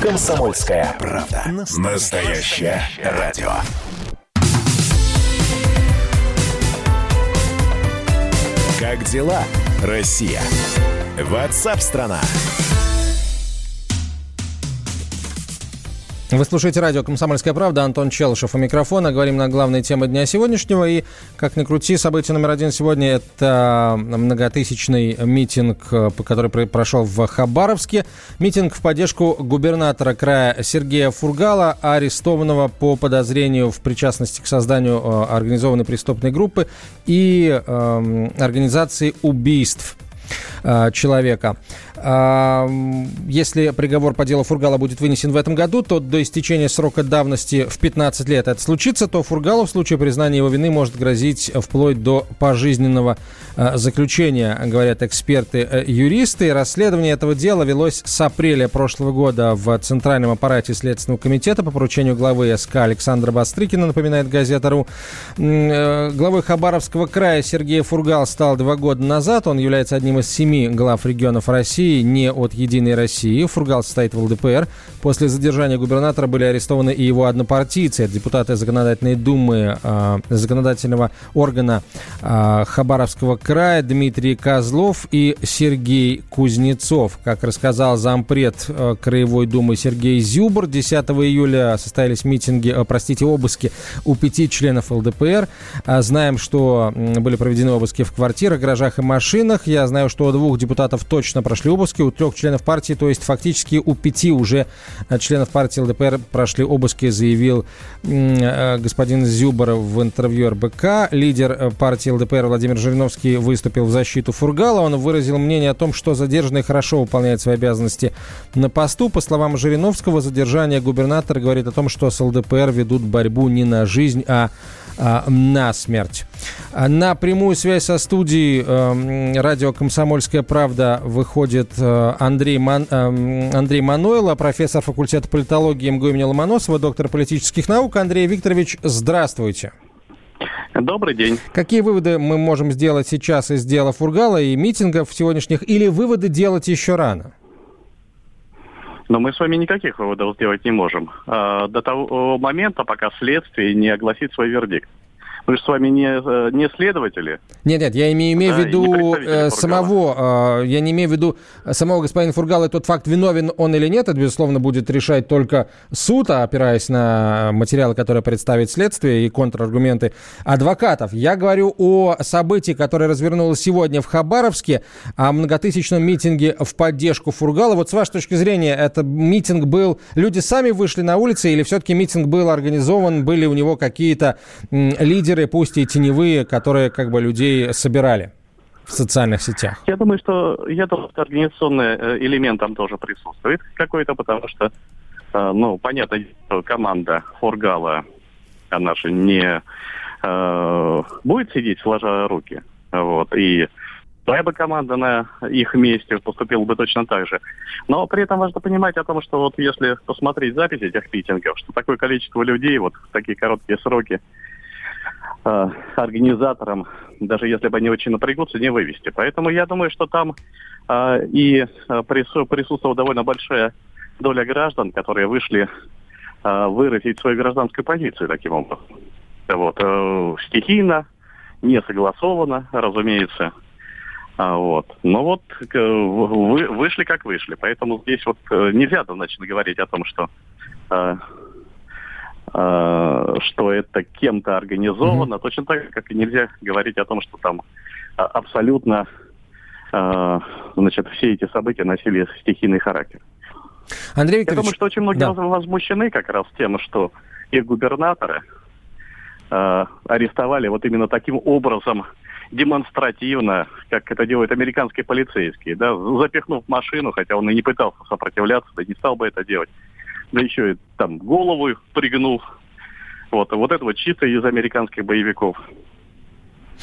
Комсомольская правда. Настоящее радио. Как дела, Россия? Ватсап-страна! страна Вы слушаете радио «Комсомольская правда». Антон Челышев у микрофона. Говорим на главные темы дня сегодняшнего. И, как ни крути, событие номер один сегодня – это многотысячный митинг, который прошел в Хабаровске. Митинг в поддержку губернатора края Сергея Фургала, арестованного по подозрению в причастности к созданию э, организованной преступной группы и э, организации убийств э, человека. Если приговор по делу Фургала будет вынесен в этом году, то до истечения срока давности в 15 лет это случится, то Фургалу в случае признания его вины может грозить вплоть до пожизненного э, заключения, говорят эксперты-юристы. Э, Расследование этого дела велось с апреля прошлого года в Центральном аппарате Следственного комитета по поручению главы СК Александра Бастрыкина, напоминает газета.ру. Э, главой Хабаровского края Сергей Фургал стал два года назад. Он является одним из семи глав регионов России России, не от «Единой России». Фургал состоит в ЛДПР. После задержания губернатора были арестованы и его однопартийцы. депутаты Законодательной Думы, э, законодательного органа э, Хабаровского края Дмитрий Козлов и Сергей Кузнецов. Как рассказал зампред э, Краевой Думы Сергей Зюбр, 10 июля состоялись митинги, э, простите, обыски у пяти членов ЛДПР. Э, знаем, что были проведены обыски в квартирах, гаражах и машинах. Я знаю, что у двух депутатов точно прошли обыски у трех членов партии, то есть фактически у пяти уже э, членов партии ЛДПР прошли обыски, заявил э, господин Зюбор в интервью РБК. Лидер э, партии ЛДПР Владимир Жириновский выступил в защиту Фургала. Он выразил мнение о том, что задержанный хорошо выполняет свои обязанности на посту. По словам Жириновского, задержание губернатора говорит о том, что с ЛДПР ведут борьбу не на жизнь, а а, на смерть. На прямую связь со студией э, радио «Комсомольская правда» выходит э, Андрей, Ман, э, Андрей Мануэло, профессор факультета политологии МГУ имени Ломоносова, доктор политических наук. Андрей Викторович, здравствуйте. Добрый день. Какие выводы мы можем сделать сейчас из дела Фургала и митингов сегодняшних, или выводы делать еще рано? Но мы с вами никаких выводов сделать не можем. А, до того момента, пока следствие не огласит свой вердикт. Мы же с вами не, э, не следователи. Нет, нет, я имею, имею да, в виду э, самого, э, я не имею в виду самого господина Фургала, тот факт, виновен он или нет, это, безусловно, будет решать только суд, опираясь на материалы, которые представит следствие и контраргументы адвокатов. Я говорю о событии, которое развернулось сегодня в Хабаровске, о многотысячном митинге в поддержку Фургала. Вот с вашей точки зрения, это митинг был, люди сами вышли на улицы или все-таки митинг был организован, были у него какие-то лидеры, лидеры, пусть и теневые, которые как бы людей собирали в социальных сетях? Я думаю, что я думаю, что организационный э, элемент там тоже присутствует какой-то, потому что, э, ну, понятно, команда Форгала, она же не э, будет сидеть сложа руки, вот, и Твоя бы команда на их месте поступила бы точно так же. Но при этом важно понимать о том, что вот если посмотреть запись этих митингов, что такое количество людей вот в такие короткие сроки э, организаторам, даже если бы они очень напрягутся, не вывести. Поэтому я думаю, что там э, и э, присутствовала довольно большая доля граждан, которые вышли э, выразить свою гражданскую позицию таким образом. Вот, э, стихийно, не согласованно, разумеется. А, вот. Но вот вы, вышли как вышли. Поэтому здесь вот э, нельзя однозначно говорить о том, что Э, что это кем-то организовано, mm-hmm. точно так, как и нельзя говорить о том, что там а, абсолютно э, значит, все эти события носили стихийный характер. Андрей Викторович... Я думаю, что очень многие да. возмущены как раз тем, что их губернаторы э, арестовали вот именно таким образом демонстративно, как это делают американские полицейские, да, запихнув машину, хотя он и не пытался сопротивляться, да не стал бы это делать да еще и там голову пригнув. Вот, вот это вот чисто из американских боевиков.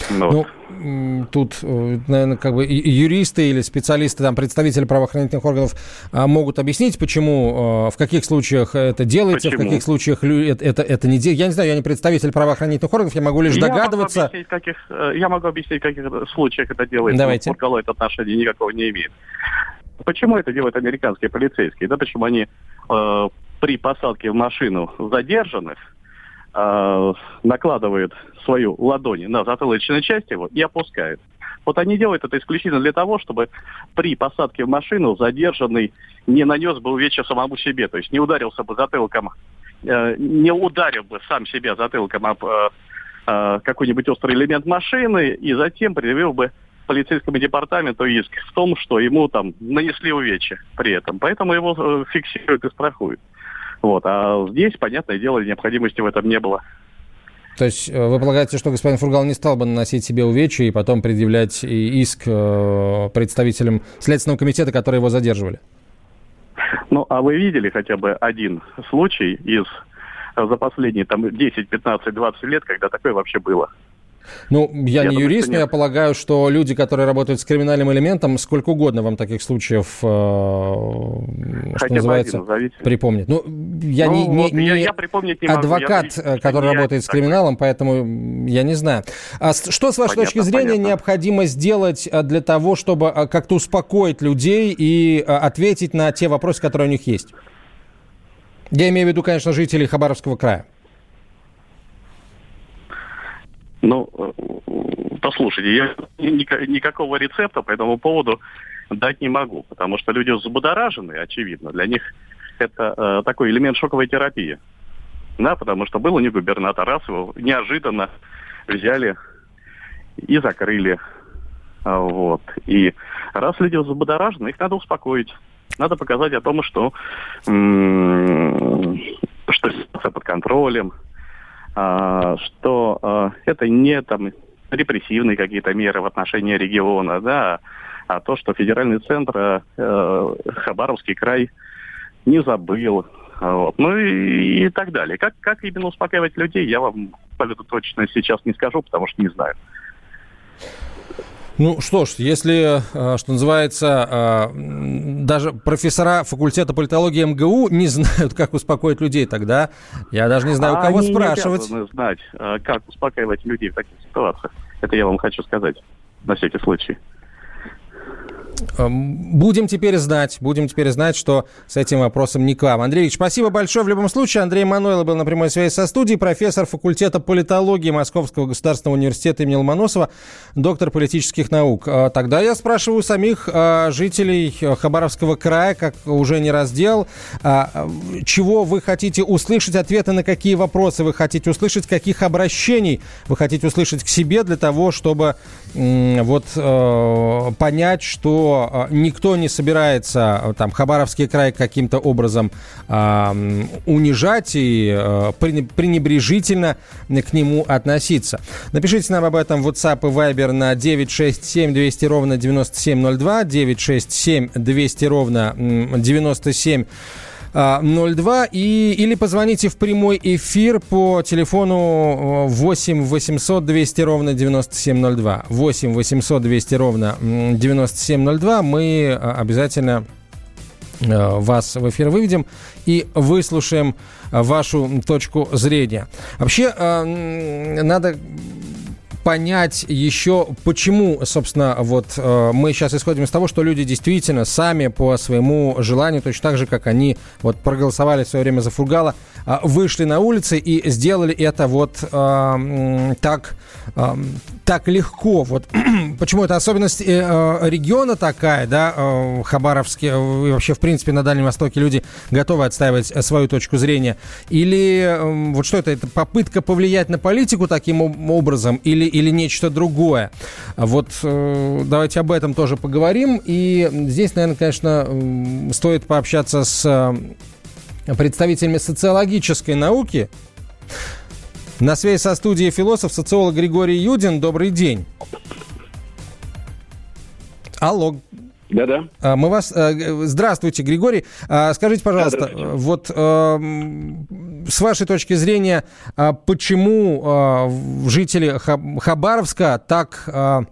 Вот. Ну, тут, э, наверное, как бы юристы или специалисты, там, представители правоохранительных органов а, могут объяснить, почему, э, в каких случаях это делается, почему? в каких случаях это, это, это не делается. Я не знаю, я не представитель правоохранительных органов, я могу лишь я догадываться. Могу объяснить, каких, э, я могу объяснить, в каких случаях это делается. Давайте. Муркало это отношения никакого не имеет. Почему это делают американские полицейские? Да, почему они э, при посадке в машину задержанных э, накладывает свою ладонь на затылочную часть его и опускает. Вот они делают это исключительно для того, чтобы при посадке в машину задержанный не нанес бы увечья самому себе, то есть не ударился бы затылком, э, не ударил бы сам себя затылком об э, э, какой-нибудь острый элемент машины и затем предъявил бы полицейскому департаменту иск в том, что ему там нанесли увечья при этом. Поэтому его э, фиксируют и страхуют. Вот. А здесь, понятное дело, необходимости в этом не было. То есть э, вы полагаете, что господин Фургал не стал бы наносить себе увечья и потом предъявлять иск э, представителям Следственного комитета, которые его задерживали? Ну, а вы видели хотя бы один случай из за последние там 10, 15, 20 лет, когда такое вообще было? Ну, я, я не думаю, юрист, но я полагаю, что люди, которые работают с криминальным элементом, сколько угодно вам таких случаев, э, что Хотя называется, припомнить. Ну, я ну, не, не, не я, я припомнить не адвокат, могу. Я, который я работает с криминалом, поэтому я не знаю. А что, с вашей понятно, точки зрения, понятно. необходимо сделать э, для того, чтобы э, как-то успокоить людей и ответить на те вопросы, которые у них есть? Я имею в виду, конечно, жителей Хабаровского края. Ну, э, послушайте, я никакого рецепта по этому поводу дать не могу, потому что люди взбудоражены, очевидно. Для них это э, такой элемент шоковой терапии. Да, потому что был у них губернатор, раз его неожиданно взяли и закрыли. А, вот. И раз люди взбудоражены, их надо успокоить. Надо показать о том, что, м- что ситуация под контролем, что а, это не там репрессивные какие-то меры в отношении региона, да, а то, что федеральный центр э, Хабаровский край не забыл, вот. Ну и, и так далее. Как, как именно успокаивать людей, я вам точно сейчас не скажу, потому что не знаю. Ну что ж, если, э, что называется, э, даже профессора факультета политологии МГУ не знают, как успокоить людей, тогда я даже не знаю, у кого Они спрашивать. Не знать, э, как успокаивать людей в таких ситуациях. Это я вам хочу сказать на всякий случай. Эм, будем теперь знать, будем теперь знать, что с этим вопросом не к вам. Андрей спасибо большое. В любом случае, Андрей Мануэло был на прямой связи со студией, профессор факультета политологии Московского государственного университета имени Ломоносова, доктор политических наук. Э, тогда я спрашиваю самих э, жителей Хабаровского края, как уже не раз делал, э, чего вы хотите услышать, ответы на какие вопросы вы хотите услышать, каких обращений вы хотите услышать к себе для того, чтобы вот понять, что а, никто не собирается а, там Хабаровский край каким-то образом э, унижать и э, пренебрежительно к нему относиться. Напишите нам об этом в WhatsApp и Viber на 967 200 ровно 9702, 967 200 ровно 97 02 и, или позвоните в прямой эфир по телефону 8 800 200 ровно 9702. 8 800 200 ровно 9702. Мы а, обязательно а, вас в эфир выведем и выслушаем вашу точку зрения. Вообще, а, надо понять еще, почему, собственно, вот э, мы сейчас исходим из того, что люди действительно сами по своему желанию, точно так же, как они вот проголосовали в свое время за Фургала, э, вышли на улицы и сделали это вот э, так, э, так легко. Вот почему это особенность э, э, региона такая, да, э, Хабаровский, э, и вообще, в принципе, на Дальнем Востоке люди готовы отстаивать свою точку зрения. Или э, вот что это, это попытка повлиять на политику таким образом, или или нечто другое. Вот давайте об этом тоже поговорим. И здесь, наверное, конечно, стоит пообщаться с представителями социологической науки. На связи со студией философ, социолог Григорий Юдин. Добрый день. Алло, да-да. А, мы вас... Э, здравствуйте, Григорий. А, скажите, пожалуйста, вот с вашей точки зрения, а, почему жители Хабаровска так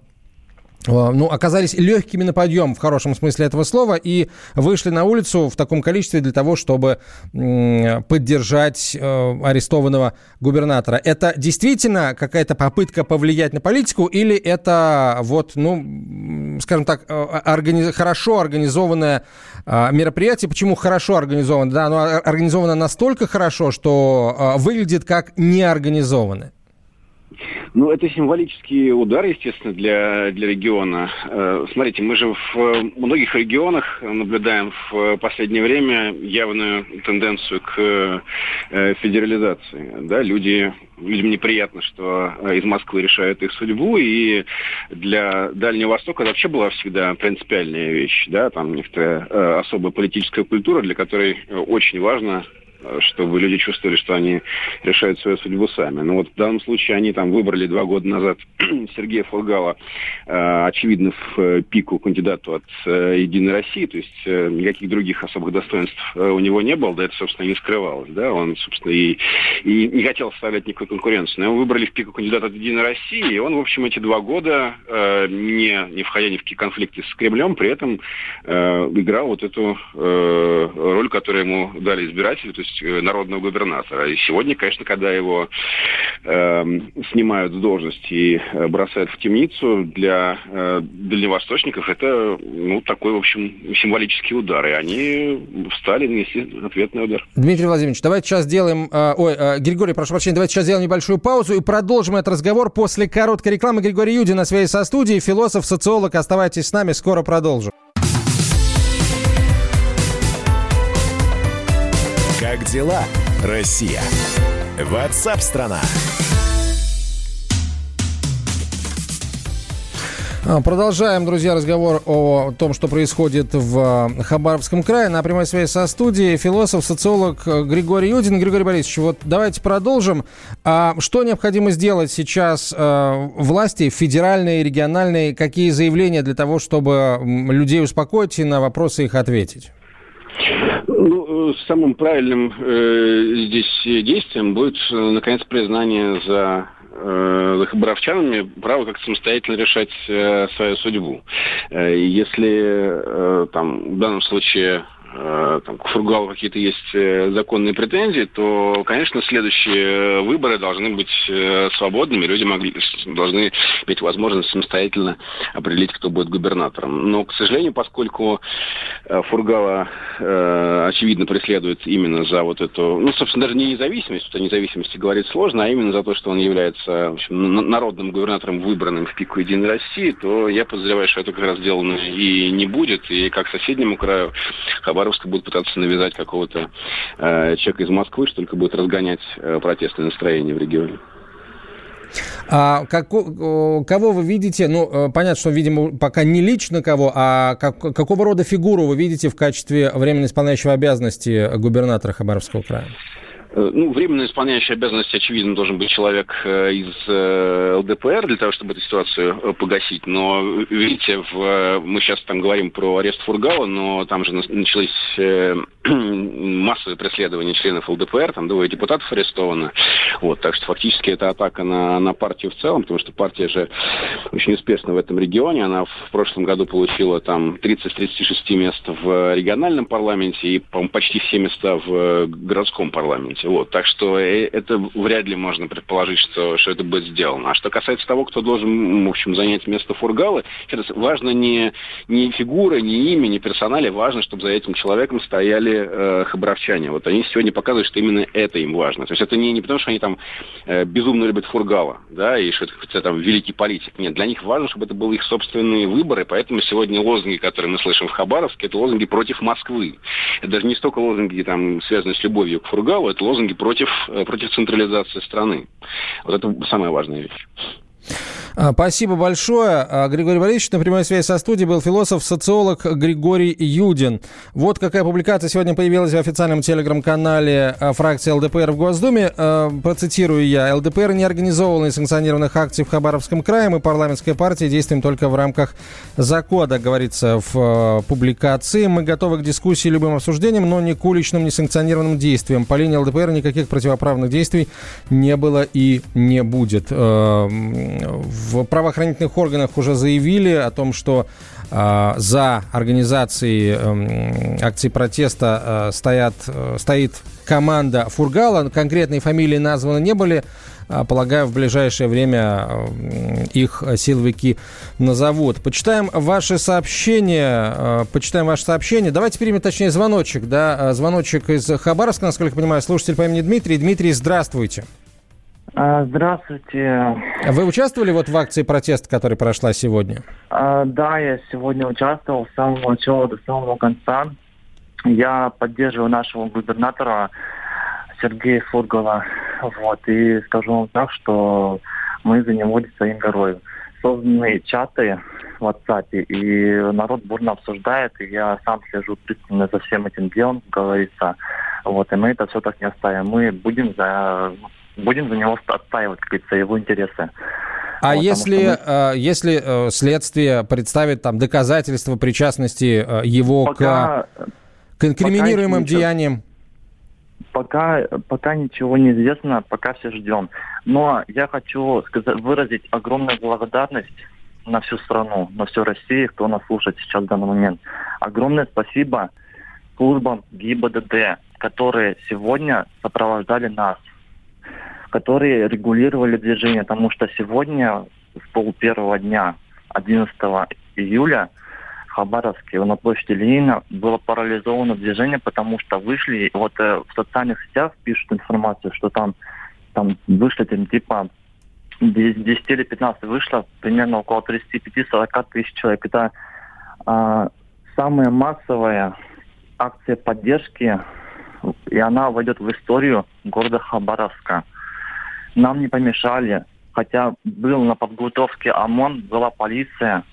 ну, оказались легкими на подъем в хорошем смысле этого слова и вышли на улицу в таком количестве для того, чтобы поддержать э, арестованного губернатора. Это действительно какая-то попытка повлиять на политику или это вот, ну, скажем так, э, органи- хорошо организованное э, мероприятие? Почему хорошо организовано? Да, оно организовано настолько хорошо, что выглядит как неорганизованное. Ну, это символический удар, естественно, для, для региона. Э, смотрите, мы же в многих регионах наблюдаем в последнее время явную тенденцию к э, федерализации. Да, люди, людям неприятно, что из Москвы решают их судьбу, и для Дальнего Востока это вообще была всегда принципиальная вещь. Да, там некоторая э, особая политическая культура, для которой очень важно чтобы люди чувствовали, что они решают свою судьбу сами. Но вот в данном случае они там выбрали два года назад Сергея Фургала, э, очевидно, в э, пику кандидату от э, «Единой России», то есть никаких других особых достоинств у него не было, да это, собственно, не скрывалось, да, он, собственно, и, и не хотел составлять никакой конкуренции. Но его выбрали в пику кандидата от «Единой России», и он, в общем, эти два года, не, не входя ни в какие конфликты с Кремлем, при этом играл вот эту роль, которую ему дали избиратели, то есть есть э, народного губернатора. И сегодня, конечно, когда его э, снимают с должности и э, бросают в темницу, для э, дальневосточников это ну, такой, в общем, символический удар. И они встали нанесли ответный удар. Дмитрий Владимирович, давайте сейчас сделаем... Э, ой, э, Григорий, прошу прощения, давайте сейчас сделаем небольшую паузу и продолжим этот разговор после короткой рекламы. Григорий Юдин на связи со студией, философ, социолог. Оставайтесь с нами, скоро продолжим. Как дела, Россия? Ватсап-страна! А, продолжаем, друзья, разговор о том, что происходит в а, Хабаровском крае. На прямой связи со студией философ, социолог э, Григорий Юдин. Григорий Борисович, вот давайте продолжим. А что необходимо сделать сейчас э, власти, федеральные, региональные? Какие заявления для того, чтобы людей успокоить и на вопросы их ответить? Ну, самым правильным э, здесь действием будет, э, наконец, признание за э, хабаровчанами право как самостоятельно решать э, свою судьбу. Э, если э, там в данном случае Э, там, к Фургалу какие-то есть э, законные претензии, то, конечно, следующие выборы должны быть э, свободными, люди могли, должны иметь возможность самостоятельно определить, кто будет губернатором. Но, к сожалению, поскольку Фургала, очевидно, преследует именно за вот эту, ну, собственно, даже не независимость, о независимости говорить сложно, а именно за то, что он является в общем, народным губернатором, выбранным в пику Единой России, то я подозреваю, что это как раз сделано и не будет, и как соседнему краю Хабар Хабаровска будут пытаться навязать какого-то э, человека из Москвы, что только будет разгонять э, протестные настроения в регионе. А как, кого вы видите? Ну, э, понятно, что, видимо, пока не лично кого, а как, какого рода фигуру вы видите в качестве временно исполняющего обязанности губернатора Хабаровского края? Э, ну, временно исполняющий обязанности, очевидно, должен быть человек э, из э, ЛДПР для того, чтобы эту ситуацию погасить. Но, видите, в, мы сейчас там говорим про арест Фургала, но там же начались массовые преследования членов ЛДПР, там двое депутатов арестованы. Вот, так что фактически это атака на, на партию в целом, потому что партия же очень успешна в этом регионе. Она в прошлом году получила там 30-36 мест в региональном парламенте и, по почти все места в городском парламенте. Вот. Так что э, это вряд ли можно предположить, что, что это будет сделано. А что касается того, кто должен, в общем, занять место Фургала, сейчас важно не, не фигура, не имя, не персонале, важно, чтобы за этим человеком стояли э, хабаровчане. Вот они сегодня показывают, что именно это им важно. То есть это не, не потому, что они там э, безумно любят Фургала, да, и что это там великий политик. Нет, для них важно, чтобы это был их собственные выборы, поэтому сегодня лозунги, которые мы слышим в Хабаровске, это лозунги против Москвы. Это даже не столько лозунги, там, связанные с любовью к Фургалу, это лозунги против, э, против централизации страны. Вот это самая важная вещь. А, спасибо большое. А, Григорий Борисович, на прямой связи со студией был философ-социолог Григорий Юдин. Вот какая публикация сегодня появилась в официальном телеграм-канале а, фракции ЛДПР в Госдуме. Процитирую я. ЛДПР не организовывал несанкционированных акций в Хабаровском крае. Мы парламентская партия действуем только в рамках закона, говорится в публикации. Мы готовы к дискуссии любым обсуждениям, но не к уличным несанкционированным действиям. По линии ЛДПР никаких противоправных действий не было и не будет в правоохранительных органах уже заявили о том, что э, за организацией э, акции протеста э, стоят, э, стоит команда Фургала. Конкретные фамилии названы не были. А, полагаю, в ближайшее время э, их силовики назовут. Почитаем ваши сообщения. Э, почитаем ваши сообщения. Давайте примем, точнее, звоночек. Да? Э, звоночек из Хабаровска, насколько я понимаю. Слушатель по имени Дмитрий. Дмитрий, здравствуйте. Здравствуйте. Вы участвовали вот в акции протеста, которая прошла сегодня? А, да, я сегодня участвовал с самого начала до самого конца. Я поддерживаю нашего губернатора Сергея Фургала. Вот, и скажу вам так, что мы за него своим горой. Созданы чаты в WhatsApp, и народ бурно обсуждает, и я сам слежу пристально за всем этим делом, как говорится. Вот, и мы это все так не оставим. Мы будем за, будем за него отстаивать, как говорится, его интересы. А вот, если, мы... э, если э, следствие представит там доказательства причастности э, его пока, к, к инкриминируемым пока деяниям? Пока, пока ничего не известно, пока все ждем. Но я хочу сказать, выразить огромную благодарность на всю страну, на всю Россию, кто нас слушает сейчас в данный момент. Огромное спасибо службам ГИБДД, которые сегодня сопровождали нас, которые регулировали движение, потому что сегодня в пол первого дня, 11 июля, Хабаровске на площади Ленина было парализовано движение, потому что вышли, вот э, в социальных сетях пишут информацию, что там, там вышли там, типа 10 или 15 вышло, примерно около 35-40 тысяч человек. Это э, самая массовая акция поддержки, и она войдет в историю города Хабаровска. Нам не помешали, хотя был на подготовке ОМОН, была полиция,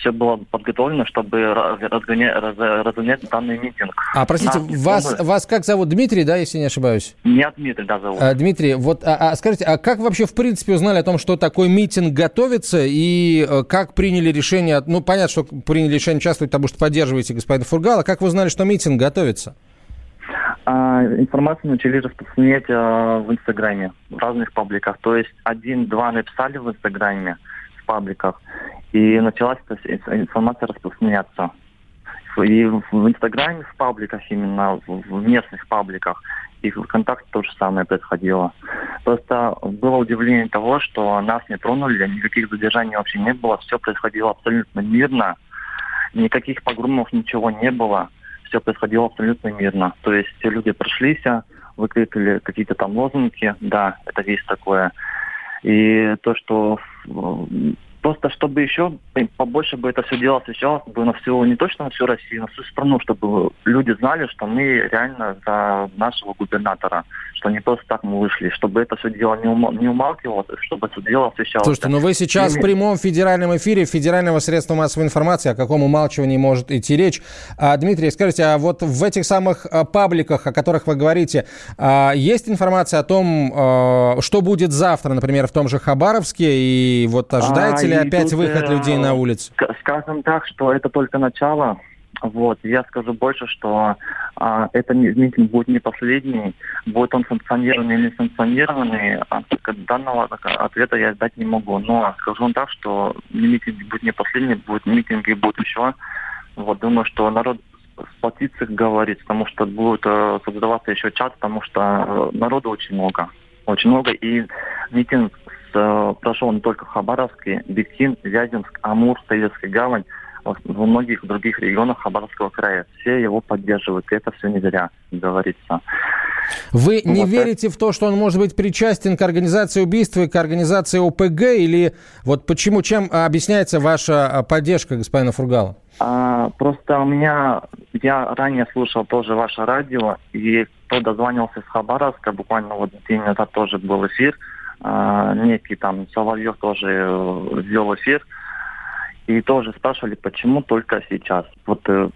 все было подготовлено, чтобы разгонять, разгонять данный митинг. А, простите, вас, вас как зовут? Дмитрий, да, если не ошибаюсь? Меня Дмитрий, да, зовут. А, Дмитрий, вот а, а скажите, а как вообще в принципе узнали о том, что такой митинг готовится, и э, как приняли решение, ну, понятно, что приняли решение участвовать, потому что поддерживаете господина Фургала, как вы узнали, что митинг готовится? А, информацию начали распространять а, в Инстаграме, в разных пабликах. То есть один-два написали в Инстаграме, в пабликах, и началась эта информация распространяться. И в Инстаграме, в пабликах именно, в местных пабликах, и в ВКонтакте то же самое происходило. Просто было удивление того, что нас не тронули, никаких задержаний вообще не было, все происходило абсолютно мирно, никаких погромов, ничего не было, все происходило абсолютно мирно. То есть люди прошлись, выкрикали какие-то там лозунги, да, это есть такое. И то, что Просто чтобы еще побольше бы это все дело освещалось бы на всю, не точно на всю Россию, на всю страну, чтобы люди знали, что мы реально за нашего губернатора, что не просто так мы вышли, чтобы это все дело не, ум, не умалкивалось, чтобы это дело освещалось. Слушайте, ну вы сейчас в прямом федеральном эфире федерального средства массовой информации, о каком умалчивании может идти речь. А, Дмитрий, скажите, а вот в этих самых а, пабликах, о которых вы говорите, а, есть информация о том, а, что будет завтра, например, в том же Хабаровске, и вот ожидается или опять выход э, людей на улицу? Скажем так, что это только начало. Вот, я скажу больше, что а, это митинг будет не последний, будет он санкционированный или санкционированный, а данного ответа я дать не могу. Но скажу так, что митинг будет не последний, будет митинги будут еще. Вот, думаю, что народ сплотится, говорит, потому что будет э, создаваться еще чат, потому что э, народу очень много. Очень много, и митинг прошел не только в Хабаровске, Бектин, Вяземск, Амур, Советская гавань, во многих других регионах Хабаровского края. Все его поддерживают, и это все не зря говорится. Вы не вот верите это... в то, что он может быть причастен к организации убийства и к организации ОПГ? Или вот почему, чем объясняется ваша а, поддержка господина Фургала? А, просто у меня, я ранее слушал тоже ваше радио, и кто дозванивался из Хабаровска, буквально вот день назад тоже был эфир, некий там Соловьев тоже э, ввел эфир, и тоже спрашивали, почему только сейчас. Вот э,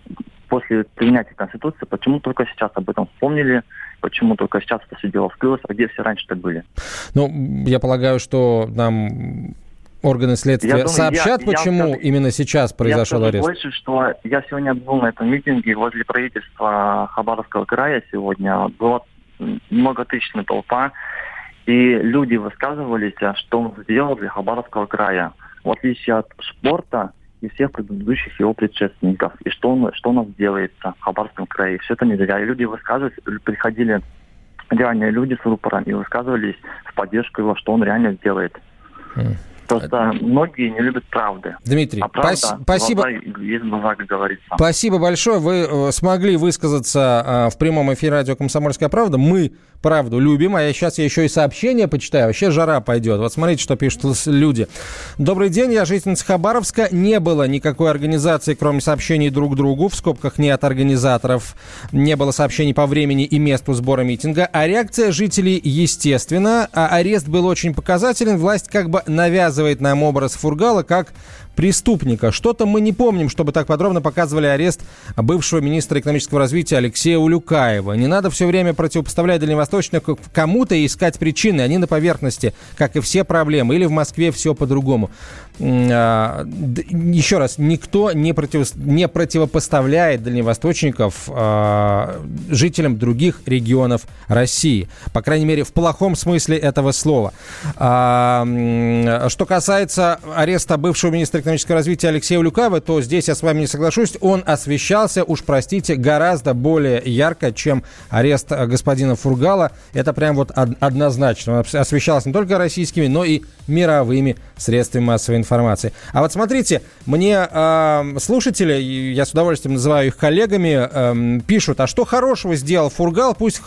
после принятия Конституции, почему только сейчас об этом вспомнили, почему только сейчас это все дело вскрылось, а где все раньше-то были? Ну, я полагаю, что нам органы следствия я думаю, сообщат, я, почему я, именно сейчас произошел я арест? больше, что я сегодня был на этом митинге возле правительства Хабаровского края сегодня. Была многотысячная толпа, И люди высказывались, а что он сделал для Хабаровского края. В отличие от спорта и всех предыдущих его предшественников. И что он, что у нас делается в Хабаровском крае. Все это не зря. И люди высказывались, приходили реальные люди с рупорами и высказывались в поддержку его, что он реально делает. Просто многие не любят правды. Дмитрий, а правда, пас- спасибо. Есть как говорится. Спасибо большое. Вы э, смогли высказаться э, в прямом эфире радио «Комсомольская правда». Мы правду любим, а я сейчас я еще и сообщения почитаю. Вообще жара пойдет. Вот смотрите, что пишут люди. Добрый день, я жительница Хабаровска. Не было никакой организации, кроме сообщений друг другу. В скобках не от организаторов. Не было сообщений по времени и месту сбора митинга. А реакция жителей, естественно. А арест был очень показателен. Власть как бы навязывает нам образ Фургала как преступника. Что-то мы не помним, чтобы так подробно показывали арест бывшего министра экономического развития Алексея Улюкаева. Не надо все время противопоставлять дальневосточных кому-то и искать причины. Они на поверхности, как и все проблемы. Или в Москве все по-другому. А, еще раз, никто не, против, не противопоставляет дальневосточников э, жителям других регионов России. По крайней мере, в плохом смысле этого слова. А, что касается ареста бывшего министра экономического развития Алексея Улюкаева, то здесь я с вами не соглашусь. Он освещался, уж простите, гораздо более ярко, чем арест господина Фургала. Это прям вот однозначно. Он освещался не только российскими, но и мировыми средствами массовой информации. А вот смотрите, мне э, слушатели, я с удовольствием называю их коллегами, э, пишут, а что хорошего сделал Фургал, пусть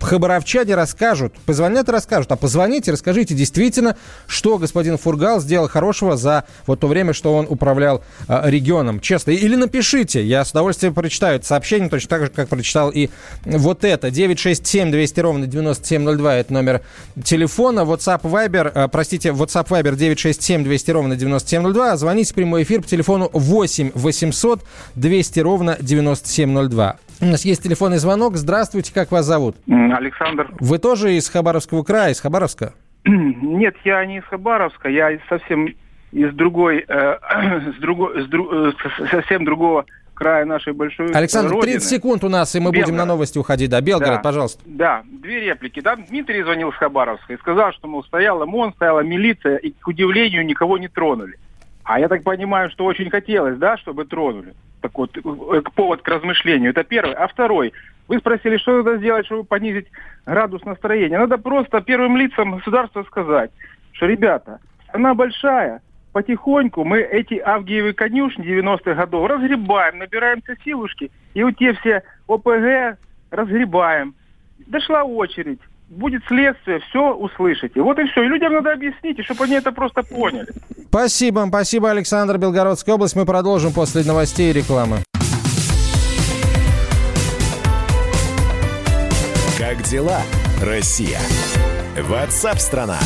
хабаровчане расскажут, позвонят и расскажут, а позвоните, расскажите действительно, что господин Фургал сделал хорошего за вот то время, что он управлял э, регионом, честно. Или напишите, я с удовольствием прочитаю это сообщение, точно так же, как прочитал и вот это. 967 200 ровно 9702, это номер телефона, WhatsApp, Viber, э, простите, WhatsApp, Viber 967 200 ровно 9702. Звоните в прямой эфир по телефону 8 800 200 ровно 9702. У нас есть телефонный звонок. Здравствуйте, как вас зовут? Александр. Вы тоже из Хабаровского края, из Хабаровска? Нет, я не из Хабаровска, я совсем из другой, э, с другой с друг, э, совсем другого края нашей большой Александр, родины. 30 секунд у нас, и мы Белгород. будем на новости уходить. Да, Белгород, да, пожалуйста. Да, две реплики. Да, Дмитрий звонил с Хабаровска и сказал, что, мол, стояла МОН, стояла милиция, и, к удивлению, никого не тронули. А я так понимаю, что очень хотелось, да, чтобы тронули. Так вот, э, повод к размышлению. Это первый. А второй. Вы спросили, что надо сделать, чтобы понизить градус настроения. Надо просто первым лицам государства сказать, что, ребята, она большая, потихоньку мы эти авгиевы конюшни 90-х годов разгребаем, набираемся силушки, и вот те все ОПГ разгребаем. Дошла очередь, будет следствие, все услышите. Вот и все. И людям надо объяснить, чтобы они это просто поняли. Спасибо, спасибо, Александр, Белгородская область. Мы продолжим после новостей и рекламы. Как дела, Россия? Ватсап-страна!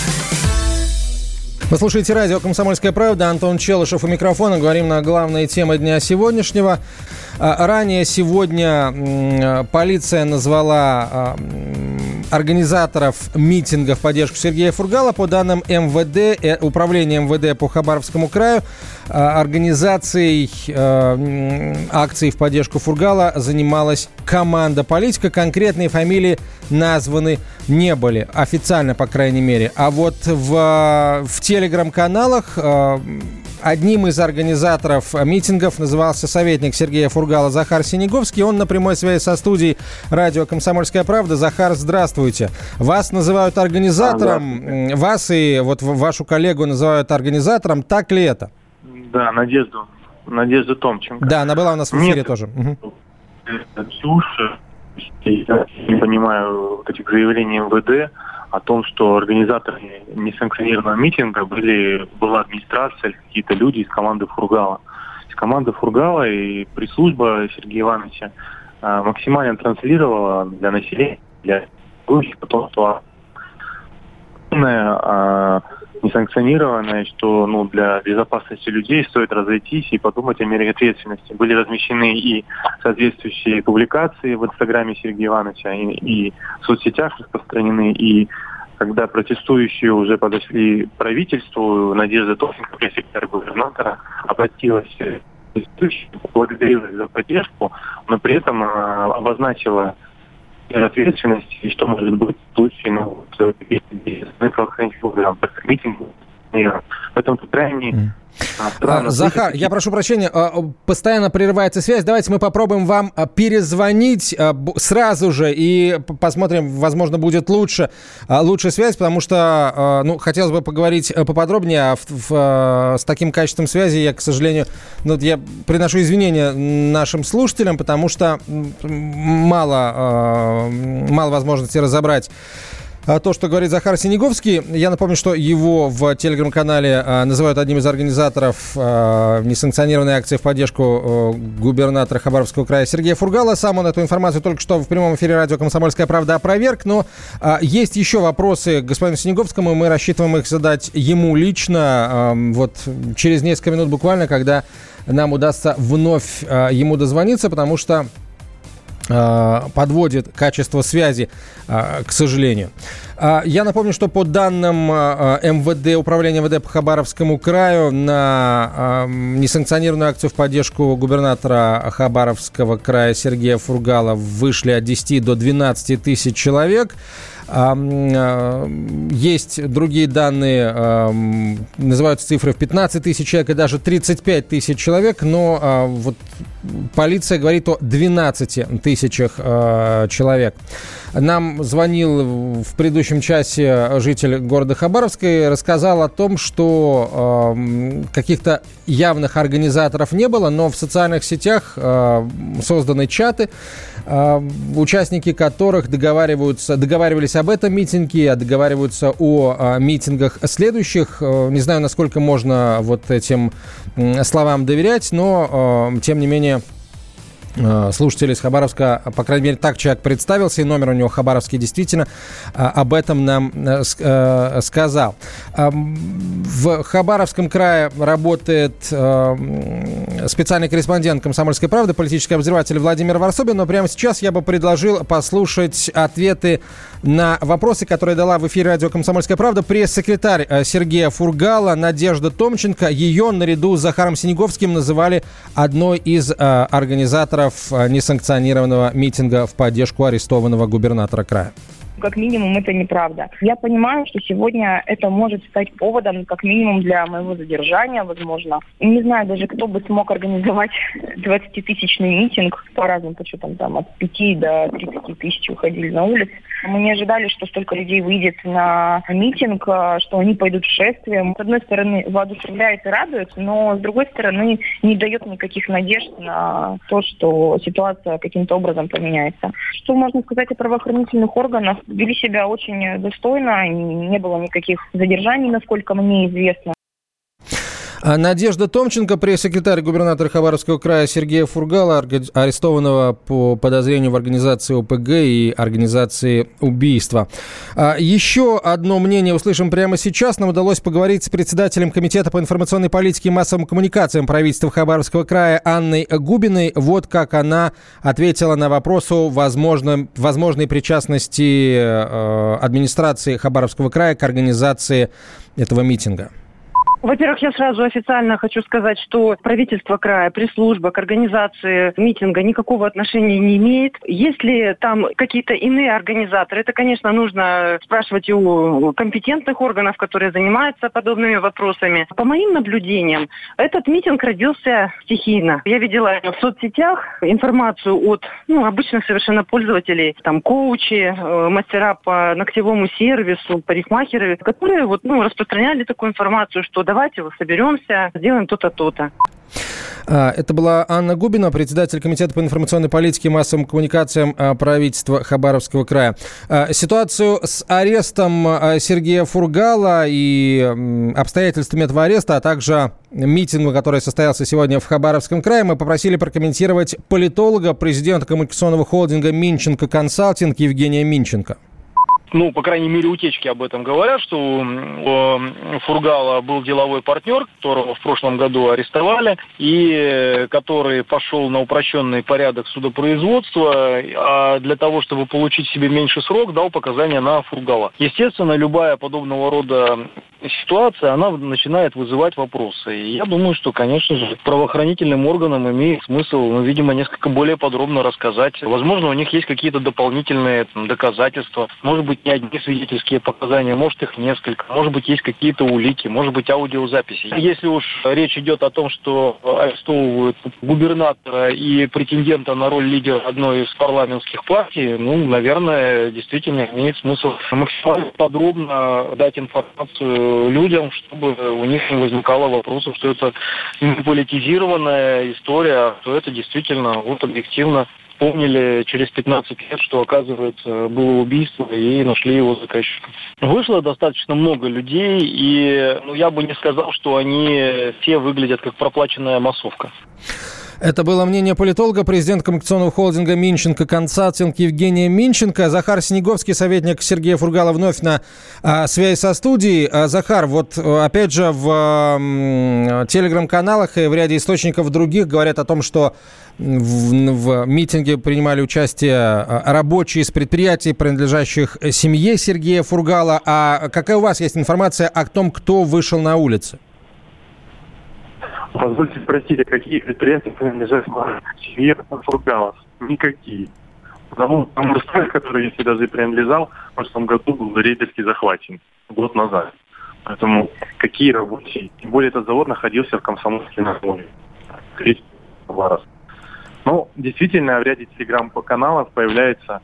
Вы слушаете радио «Комсомольская правда». Антон Челышев у микрофона. Говорим на главные темы дня сегодняшнего. А, ранее сегодня полиция назвала а, организаторов митинга в поддержку Сергея Фургала. По данным МВД, э, Управления МВД по Хабаровскому краю, а, организацией акции в поддержку Фургала занималась команда политика. Конкретные фамилии названы не были, официально, по крайней мере. А вот в, в телеграм-каналах одним из организаторов митингов назывался советник Сергея Фургала Захар Синеговский. Он на прямой связи со студией радио «Комсомольская правда». Захар, здравствуйте. Вас называют организатором, а, вас и вот вашу коллегу называют организатором. Так ли это? Да, Надежду. Надежду Томченко. Да, она была у нас в эфире Нет, тоже. Угу. Чушь я не понимаю вот этих заявлений МВД о том, что организаторами несанкционированного митинга были, была администрация, какие-то люди из команды Фургала. Из команды Фургала и пресс-служба Сергея Ивановича а, максимально транслировала для населения, для о том, что а, несанкционированное, что ну, для безопасности людей стоит разойтись и подумать о мере ответственности. Были размещены и соответствующие публикации в Инстаграме Сергея Ивановича, и, и в соцсетях распространены, и когда протестующие уже подошли к правительству, Надежда Тохенко, пресс-секретарь губернатора, обратилась благодарила за поддержку, но при этом а, обозначила ответственности, и что может быть в случае, ну, вот, если правоохранительных органов, митинг, Поэтому тут крайне а, Захар, я прошу прощения, а, постоянно прерывается связь. Давайте мы попробуем вам а, перезвонить сразу же и посмотрим, возможно, будет лучше, лучше связь, потому что, ну, хотелось бы поговорить э, поподробнее, а в, в, с таким качеством связи я, к сожалению, ну, я приношу извинения нашим слушателям, потому что мало, мало возможности разобрать а то, что говорит Захар Синеговский. Я напомню, что его в телеграм-канале а, называют одним из организаторов а, несанкционированной акции в поддержку губернатора Хабаровского края Сергея Фургала. Сам он эту информацию только что в прямом эфире радио «Комсомольская правда» опроверг. Но есть еще вопросы к господину Синеговскому. Мы рассчитываем их задать ему лично вот через несколько минут буквально, когда нам удастся вновь ему дозвониться, потому что Э, подводит качество связи, э, к сожалению. Э, я напомню, что по данным МВД, Управления МВД по Хабаровскому краю, на несанкционированную акцию в поддержку губернатора Хабаровского края Сергея Фургала вышли от 10 до 12 тысяч человек. Есть другие данные, называются цифры в 15 тысяч человек и даже 35 тысяч человек, но вот полиция говорит о 12 тысячах человек. Нам звонил в предыдущем часе житель города Хабаровска и рассказал о том, что э, каких-то явных организаторов не было, но в социальных сетях э, созданы чаты, э, участники которых договариваются, договаривались об этом митинге, договариваются о э, митингах следующих. Э, не знаю, насколько можно вот этим э, словам доверять, но э, тем не менее Э, слушатель из Хабаровска, по крайней мере, так человек представился, и номер у него Хабаровский действительно э, об этом нам э, сказал. В Хабаровском крае работает специальный корреспондент «Комсомольской правды», политический обозреватель Владимир Варсобин, но прямо сейчас я бы предложил послушать ответы на вопросы, которые дала в эфире радио «Комсомольская правда» пресс-секретарь Сергея Фургала Надежда Томченко. Ее наряду с Захаром Синеговским называли одной из организаторов организаторов э, несанкционированного митинга в поддержку арестованного губернатора края как минимум это неправда. Я понимаю, что сегодня это может стать поводом, как минимум, для моего задержания, возможно. Не знаю даже, кто бы смог организовать 20-тысячный митинг, по разным подсчетам, там, от 5 до 30 тысяч уходили на улицы. Мы не ожидали, что столько людей выйдет на митинг, а, что они пойдут шествием. С одной стороны, воодушевляет и радует, но с другой стороны, не дает никаких надежд на то, что ситуация каким-то образом поменяется. Что можно сказать о правоохранительных органах? Вели себя очень достойно, не было никаких задержаний, насколько мне известно. А Надежда Томченко, пресс-секретарь губернатора Хабаровского края Сергея Фургала, арестованного по подозрению в организации ОПГ и организации убийства. А еще одно мнение услышим прямо сейчас. Нам удалось поговорить с председателем Комитета по информационной политике и массовым коммуникациям правительства Хабаровского края Анной Губиной. Вот как она ответила на вопрос о возможном, возможной причастности э, администрации Хабаровского края к организации этого митинга. Во-первых, я сразу официально хочу сказать, что правительство края, пресс-служба к организации митинга никакого отношения не имеет. Если там какие-то иные организаторы, это, конечно, нужно спрашивать у компетентных органов, которые занимаются подобными вопросами. По моим наблюдениям, этот митинг родился стихийно. Я видела в соцсетях информацию от ну, обычных совершенно пользователей, там коучи, э, мастера по ногтевому сервису, парикмахеры, которые вот, ну, распространяли такую информацию, что давайте вот соберемся, сделаем то-то, то-то. А, это была Анна Губина, председатель Комитета по информационной политике и массовым коммуникациям а, правительства Хабаровского края. А, ситуацию с арестом Сергея Фургала и обстоятельствами этого ареста, а также митингу, который состоялся сегодня в Хабаровском крае, мы попросили прокомментировать политолога, президента коммуникационного холдинга «Минченко Консалтинг» Евгения Минченко ну, по крайней мере, утечки об этом говорят, что у Фургала был деловой партнер, которого в прошлом году арестовали, и который пошел на упрощенный порядок судопроизводства, а для того, чтобы получить себе меньше срок, дал показания на Фургала. Естественно, любая подобного рода ситуация, она начинает вызывать вопросы. И я думаю, что, конечно же, правоохранительным органам имеет смысл, ну, видимо, несколько более подробно рассказать. Возможно, у них есть какие-то дополнительные там, доказательства. Может быть, не одни свидетельские показания, может, их несколько. Может быть, есть какие-то улики, может быть, аудиозаписи. Если уж речь идет о том, что арестовывают губернатора и претендента на роль лидера одной из парламентских партий, ну, наверное, действительно имеет смысл максимально подробно дать информацию людям, чтобы у них не возникало вопросов, что это не политизированная история, а что это действительно вот объективно помнили через 15 лет, что, оказывается, было убийство, и нашли его заказчика. Вышло достаточно много людей, и ну, я бы не сказал, что они все выглядят как проплаченная массовка. Это было мнение политолога, президента коммуникационного холдинга Минченко Консалтинг Евгения Минченко. Захар Снеговский, советник Сергея Фургала, вновь на а, связи со студией. А, Захар, вот опять же в а, телеграм-каналах и в ряде источников других говорят о том, что в, в митинге принимали участие а, рабочие из предприятий, принадлежащих семье Сергея Фургала. А какая у вас есть информация о том, кто вышел на улицы? Позвольте спросить, а какие предприятия принадлежат семье Фургалов? Никакие. Потому что Мурсаль, который, если даже и принадлежал, в прошлом году был рейдерски захвачен год назад. Поэтому какие рабочие? Тем более этот завод находился в Комсомольске на море. Ну, действительно, в ряде телеграм-каналов появляется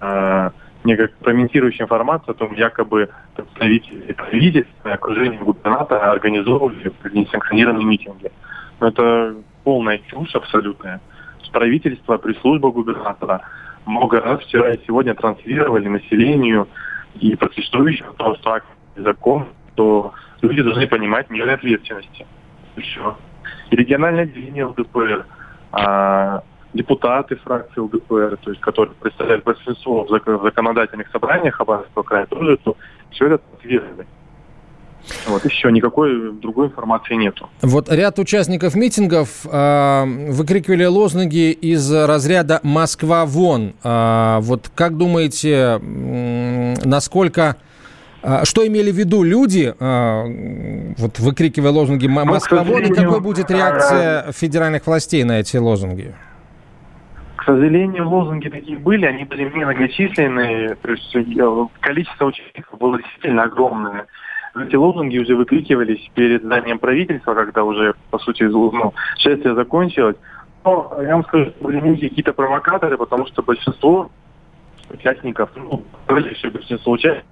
э, некая комментирующая информация о том, якобы представители правительства и окружение губернатора организовывали несанкционированные митинги. Но это полная чушь абсолютная. Правительство, пресс-служба губернатора много раз вчера и сегодня транслировали населению и протестующим о том, что закон, то люди должны понимать меры ответственности. Все. И региональное отделение ЛДПР, а, депутаты фракции ЛДПР, то есть которые представляют большинство в законодательных собраниях Хабаровского края, тоже то все это ответили. Вот еще никакой другой информации нету. Вот ряд участников митингов э, выкрикивали лозунги из разряда «Москва вон». Э, вот как думаете, э, насколько... Что имели в виду люди, вот выкрикивая лозунги ну, «Москва вон», и какой будет реакция федеральных властей на эти лозунги? К сожалению, лозунги такие были, они были многочисленные, то есть э, количество участников было действительно огромное. Эти лозунги уже выкрикивались перед зданием правительства, когда уже, по сути, ну, шествие закончилось. Но я вам скажу, что были какие-то провокаторы, потому что большинство участников, ну, большинство участников,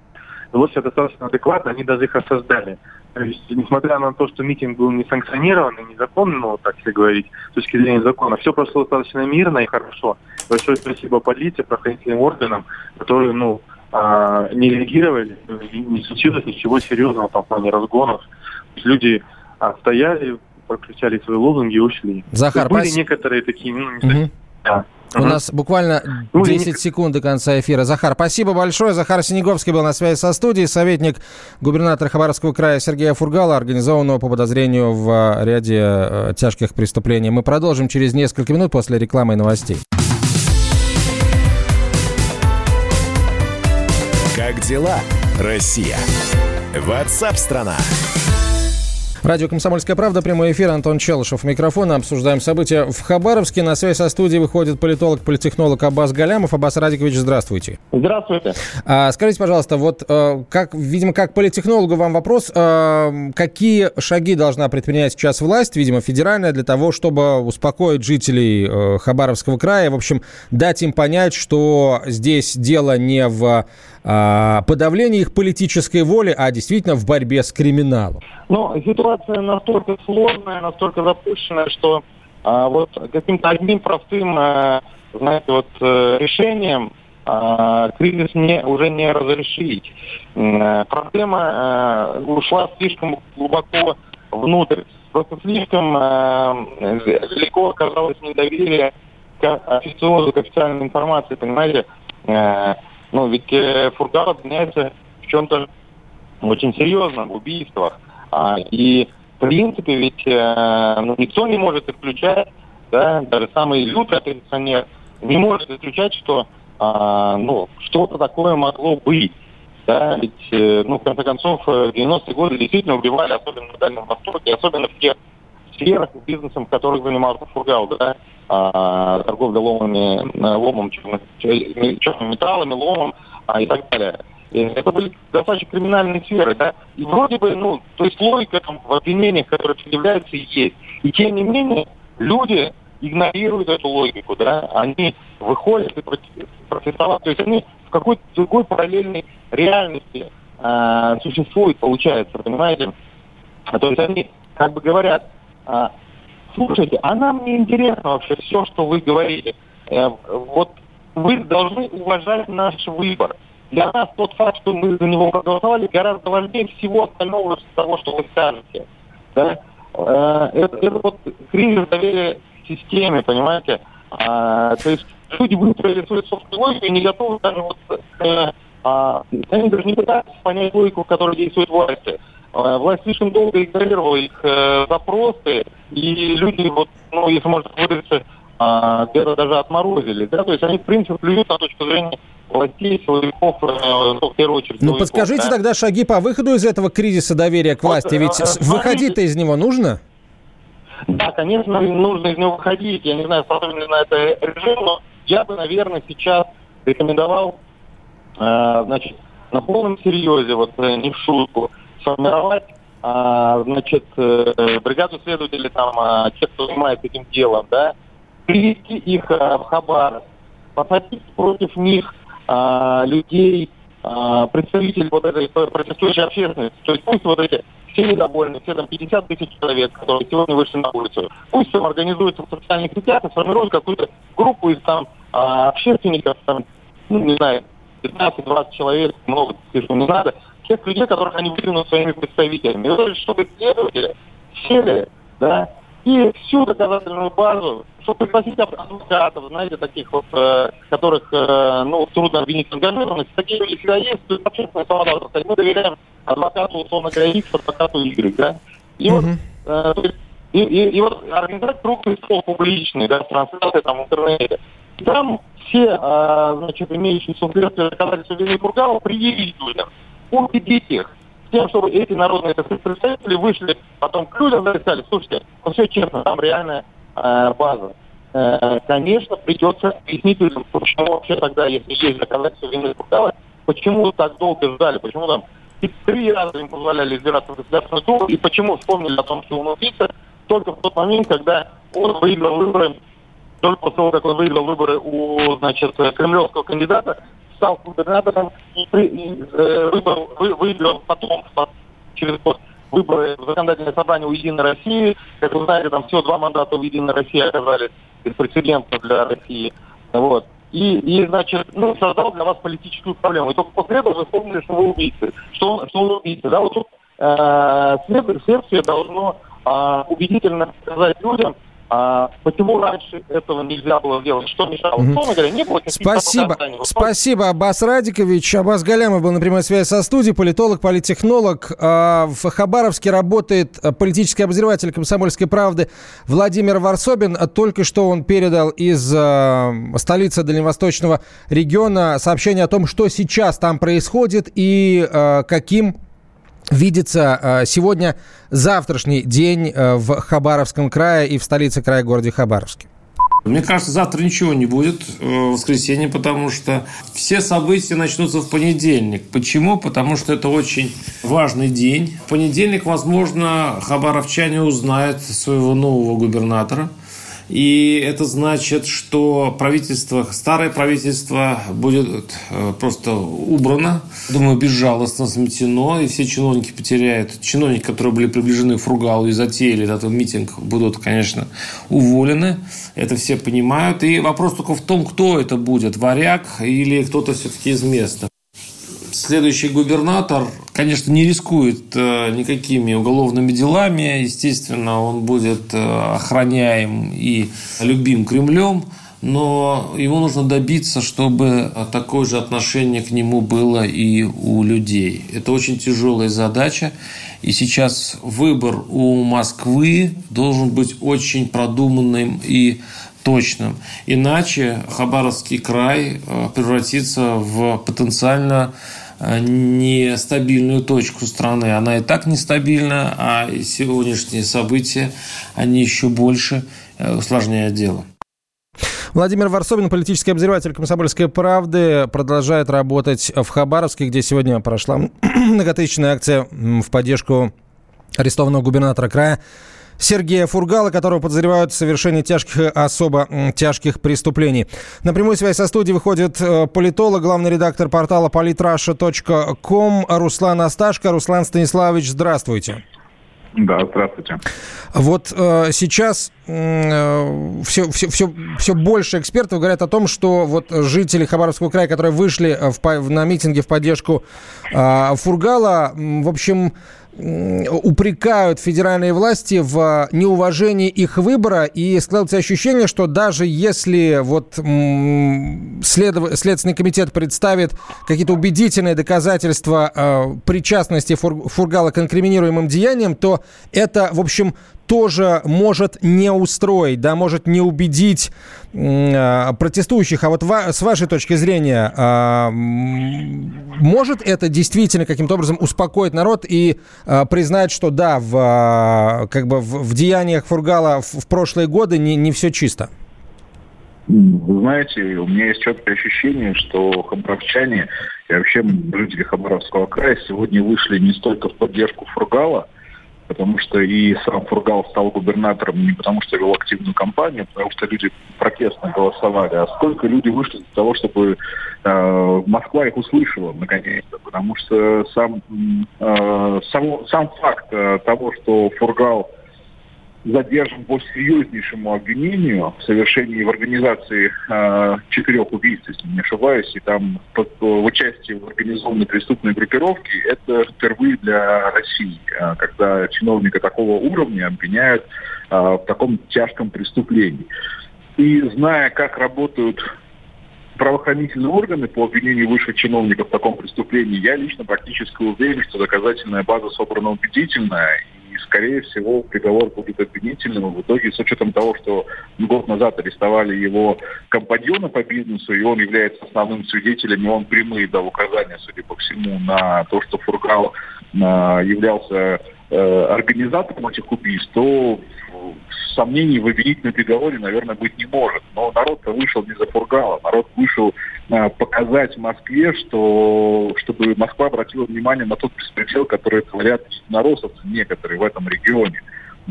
вело себя достаточно адекватно, они даже их осаждали. То есть, несмотря на то, что митинг был не санкционирован и незаконно, ну, так если говорить, с точки зрения закона, все прошло достаточно мирно и хорошо. Большое спасибо полиции, правоохранительным органам, которые, ну, а, не реагировали, не случилось ничего серьезного там в плане разгонов. Люди а, стояли, прокричали свои лозунги и ушли. Захар, были некоторые такие, ну, не угу. да, у угу. нас буквально 10 ну, секунд до конца эфира. Захар, спасибо большое. Захар Синеговский был на связи со студией, советник губернатора Хабаровского края Сергея Фургала, организованного по подозрению в э, ряде э, тяжких преступлений. Мы продолжим через несколько минут после рекламы и новостей. Как дела, Россия? Ватсап-страна! Радио «Комсомольская правда», прямой эфир, Антон Челышев, микрофон. Обсуждаем события в Хабаровске. На связь со студией выходит политолог-политехнолог Аббас Галямов. Аббас Радикович, здравствуйте. Здравствуйте. А, скажите, пожалуйста, вот э, как, видимо, как политехнологу вам вопрос, э, какие шаги должна предпринять сейчас власть, видимо, федеральная, для того, чтобы успокоить жителей э, Хабаровского края, в общем, дать им понять, что здесь дело не в подавлении их политической воли, а действительно в борьбе с криминалом? Ну, ситуация настолько сложная, настолько запущенная, что а, вот каким-то одним простым, а, знаете, вот а, решением а, кризис не, уже не разрешить. А, проблема а, ушла слишком глубоко внутрь. Просто слишком а, далеко оказалось недоверие к официозу, к официальной информации, понимаете? А, ну, ведь э, Фургал обвиняется в чем-то очень серьезном, в убийствах. А, и в принципе ведь э, ну, никто не может исключать, да, даже самый лютый оппозиционер не может исключать, что а, ну, что-то такое могло быть. Да, ведь, э, ну, в конце концов, в 90-е годы действительно убивали, особенно на Дальнем Востоке, особенно в тех сферах бизнесом, которых занимался Фургал, да, а, торговля ломами, ломом, черным, черными металлами, ломом а, и так далее. Это были достаточно криминальные сферы, да, и вроде бы, ну, то есть логика там, в обвинениях, которые предъявляются, есть. И тем не менее, люди игнорируют эту логику, да, они выходят и протестовать, то есть они в какой-то другой параллельной реальности э, существуют, получается, понимаете? То есть они как бы говорят, э, слушайте, а нам не интересно вообще все, что вы говорите. Э, вот вы должны уважать наш выбор. Для нас тот факт, что мы за него проголосовали, гораздо важнее всего остального того, что вы скажете. Да? Э, это, это вот кризис доверия системе, понимаете? А, то есть люди выстроили свою собственную логику и не готовы даже вот э, а, они даже не пытаются понять логику, в которой действуют власти. А, власть слишком долго игнорировала их э, запросы, и люди, вот, ну, если можно выразиться, а, где-то даже отморозили. Да? То есть они, в принципе, плюют на точку зрения властей, силовиков, э, ну, в первую очередь. Ну, подскажите да? тогда шаги по выходу из этого кризиса доверия к власти. Ведь вот, э, выходить-то из него нужно? Да, конечно, нужно из него выходить. Я не знаю, способен ли на это режим, но я бы, наверное, сейчас рекомендовал, э, значит, на полном серьезе, вот э, не в шутку, сформировать, э, значит, э, бригаду следователей, там, э, тех, кто занимается этим делом, да, привести их э, в Хабаровск, посадить против них э, людей, э, представителей вот этой протестующей общественности. То есть пусть вот эти все недовольны, все там 50 тысяч человек, которые сегодня вышли на улицу. Пусть все организуется в социальных сетях и сформируют какую-то группу из там а, общественников, там, ну, не знаю, 15-20 человек, много, слишком не надо, тех людей, которых они выдвинут своими представителями. Чтобы следователи сели, да, и всю доказательную базу, чтобы пригласить адвокатов, знаете, таких вот, э, которых, э, ну, трудно обвинить в ангажированности, такие люди всегда есть, то есть общественное законодательство. Мы доверяем адвокату, условно говоря, X, адвокату Y, да. И вот, э, то есть, и, и, и вот организовать круглый стол публичный, да, трансляции там в интернете. Там все, э, значит, имеющиеся в следствии доказательства вины Кургала предъявить людям, убедить их, тем, чтобы эти народные представители вышли потом к людям и сказали, слушайте, ну все честно, там реальная э, база. Э, конечно, придется объяснить людям, почему вообще тогда, если есть доказательства вины Кургала, почему так долго ждали, почему там три раза им позволяли избираться в Государственную Думу, и почему вспомнили о том, что он убийца, только в тот момент, когда он выиграл выборы, только после того, как он выиграл выборы у, значит, кремлевского кандидата, стал губернатором и, при, и э, вы, выиграл потом, через год, выборы в законодательное собрание у Единой России. Как вы знаете, там всего два мандата у Единой России оказались беспрецедентно для России. Вот. И, и, значит, ну, создал для вас политическую проблему. И только после этого вы вспомнили, что вы убийцы. Что он, что он убийца. Да, вот тут э, следствие должно э, убедительно сказать людям, а почему раньше этого нельзя было делать? Что мешало? Условно говоря, не было Спасибо. Спасибо, Аббас Радикович. Аббас Галямов был на прямой связи со студией, политолог, политтехнолог. А, в Хабаровске работает политический обозреватель «Комсомольской правды» Владимир Варсобин. Только что он передал из а, столицы Дальневосточного региона сообщение о том, что сейчас там происходит и а, каким видится э, сегодня завтрашний день э, в Хабаровском крае и в столице края городе Хабаровске? Мне кажется, завтра ничего не будет э, в воскресенье, потому что все события начнутся в понедельник. Почему? Потому что это очень важный день. В понедельник, возможно, хабаровчане узнают своего нового губернатора – и это значит, что правительство, старое правительство будет э, просто убрано, думаю, безжалостно сметено, и все чиновники потеряют, чиновники, которые были приближены к Фругалу и затеяли этот митинг, будут, конечно, уволены. Это все понимают. И вопрос только в том, кто это будет, варяг или кто-то все-таки из места следующий губернатор, конечно, не рискует э, никакими уголовными делами. Естественно, он будет э, охраняем и любим Кремлем. Но ему нужно добиться, чтобы такое же отношение к нему было и у людей. Это очень тяжелая задача. И сейчас выбор у Москвы должен быть очень продуманным и точным. Иначе Хабаровский край э, превратится в потенциально э, нестабильную точку страны. Она и так нестабильна, а сегодняшние события, они еще больше э, усложняют дело. Владимир Варсобин, политический обозреватель «Комсомольской правды», продолжает работать в Хабаровске, где сегодня прошла многотысячная акция в поддержку арестованного губернатора края Сергея Фургала, которого подозревают в совершении тяжких, особо тяжких преступлений. На прямую связь со студией выходит э, политолог, главный редактор портала politrasha.com Руслан Асташко. Руслан Станиславович, здравствуйте. Да, здравствуйте. Вот э, сейчас э, все, все, все, все больше экспертов говорят о том, что вот жители Хабаровского края, которые вышли в, на митинги в поддержку э, Фургала, в общем, упрекают федеральные власти в неуважении их выбора, и складывается ощущение, что даже если вот след... Следственный комитет представит какие-то убедительные доказательства э, причастности Фур... Фургала к инкриминируемым деяниям, то это, в общем, тоже может не устроить, да, может не убедить э, протестующих. А вот ва- с вашей точки зрения, э, может это действительно каким-то образом успокоить народ и э, признать, что да, в, э, как бы в, в деяниях Фургала в, в прошлые годы не, не все чисто? Вы знаете, у меня есть четкое ощущение, что хабаровчане и вообще жители Хабаровского края сегодня вышли не столько в поддержку Фургала, потому что и сам Фургал стал губернатором не потому, что вел активную кампанию, а потому что люди протестно голосовали, а сколько люди вышли для того, чтобы э, Москва их услышала наконец-то, потому что сам, э, сам, сам факт э, того, что Фургал задержан по серьезнейшему обвинению в совершении в организации э, четырех убийств, если не ошибаюсь, и там под, в участии в организованной преступной группировке, это впервые для России, э, когда чиновника такого уровня обвиняют э, в таком тяжком преступлении. И зная, как работают правоохранительные органы по обвинению высших чиновников в таком преступлении, я лично практически уверен, что доказательная база собрана убедительная, скорее всего, приговор будет обвинительным. В итоге, с учетом того, что год назад арестовали его компаньона по бизнесу, и он является основным свидетелем, и он прямые дал указания, судя по всему, на то, что Фургал э, являлся э, организатором этих убийств, то сомнений в обвинительном приговоре, наверное, быть не может. Но народ-то вышел не за Фургала, народ вышел э, показать Москве, что чтобы Москва обратила внимание на тот беспредел, который творят единороссовцы некоторые в этом регионе.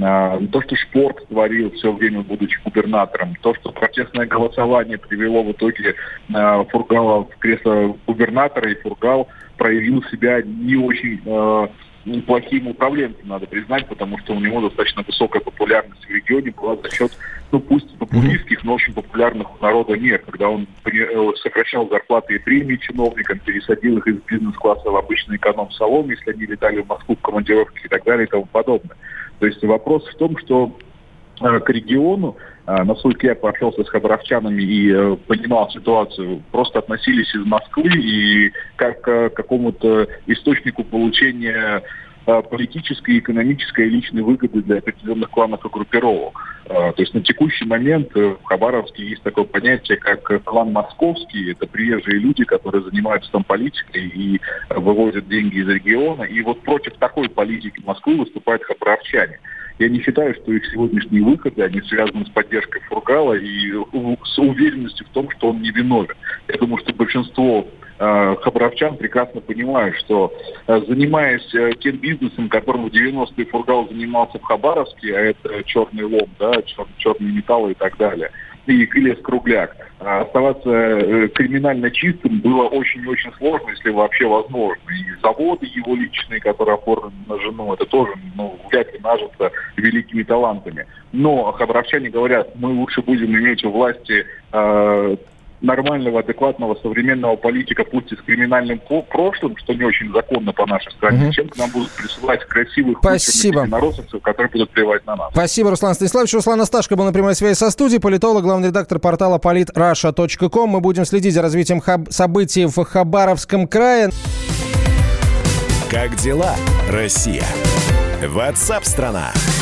А, то, что спорт творил все время, будучи губернатором, то, что протестное голосование привело в итоге а, Фургала в кресло губернатора, и Фургал проявил себя не очень э, плохим управленцем, надо признать, потому что у него достаточно высокая популярность в регионе была за счет, ну пусть популистских, но очень популярных у народа нет, когда он э, сокращал зарплаты и премии чиновникам, пересадил их из бизнес-класса в обычный эконом-салон, если они летали в Москву в командировке и так далее и тому подобное. То есть вопрос в том, что э, к региону, насколько я пообщался с хабаровчанами и понимал ситуацию, просто относились из Москвы и как к какому-то источнику получения политической, экономической и личной выгоды для определенных кланов и группировок. То есть на текущий момент в Хабаровске есть такое понятие, как клан московский. Это приезжие люди, которые занимаются там политикой и вывозят деньги из региона. И вот против такой политики Москвы выступают хабаровчане. Я не считаю, что их сегодняшние выходы, они связаны с поддержкой Фургала и с уверенностью в том, что он не виновен. Я думаю, что большинство э, хабаровчан прекрасно понимают, что э, занимаясь э, тем бизнесом, которым в 90-е Фургал занимался в Хабаровске, а это черный лом, да, чер, черные металлы и так далее, и лес-кругляк. А оставаться э, криминально чистым было очень-очень сложно, если вообще возможно. И заводы его личные, которые оформлены на жену, это тоже ну, вряд ли нажится великими талантами. Но хабаровчане говорят, мы лучше будем иметь у власти э, нормального, адекватного, современного политика, пусть и с криминальным прошлым, что не очень законно по нашей стране, угу. чем к нам будут присылать красивых Спасибо. народцев, которые будут плевать на нас. Спасибо, Руслан Станиславович. Руслан Асташко был на прямой связи со студией, политолог, главный редактор портала politrussia.com. Мы будем следить за развитием хаб- событий в Хабаровском крае. Как дела, Россия? Ватсап-страна! страна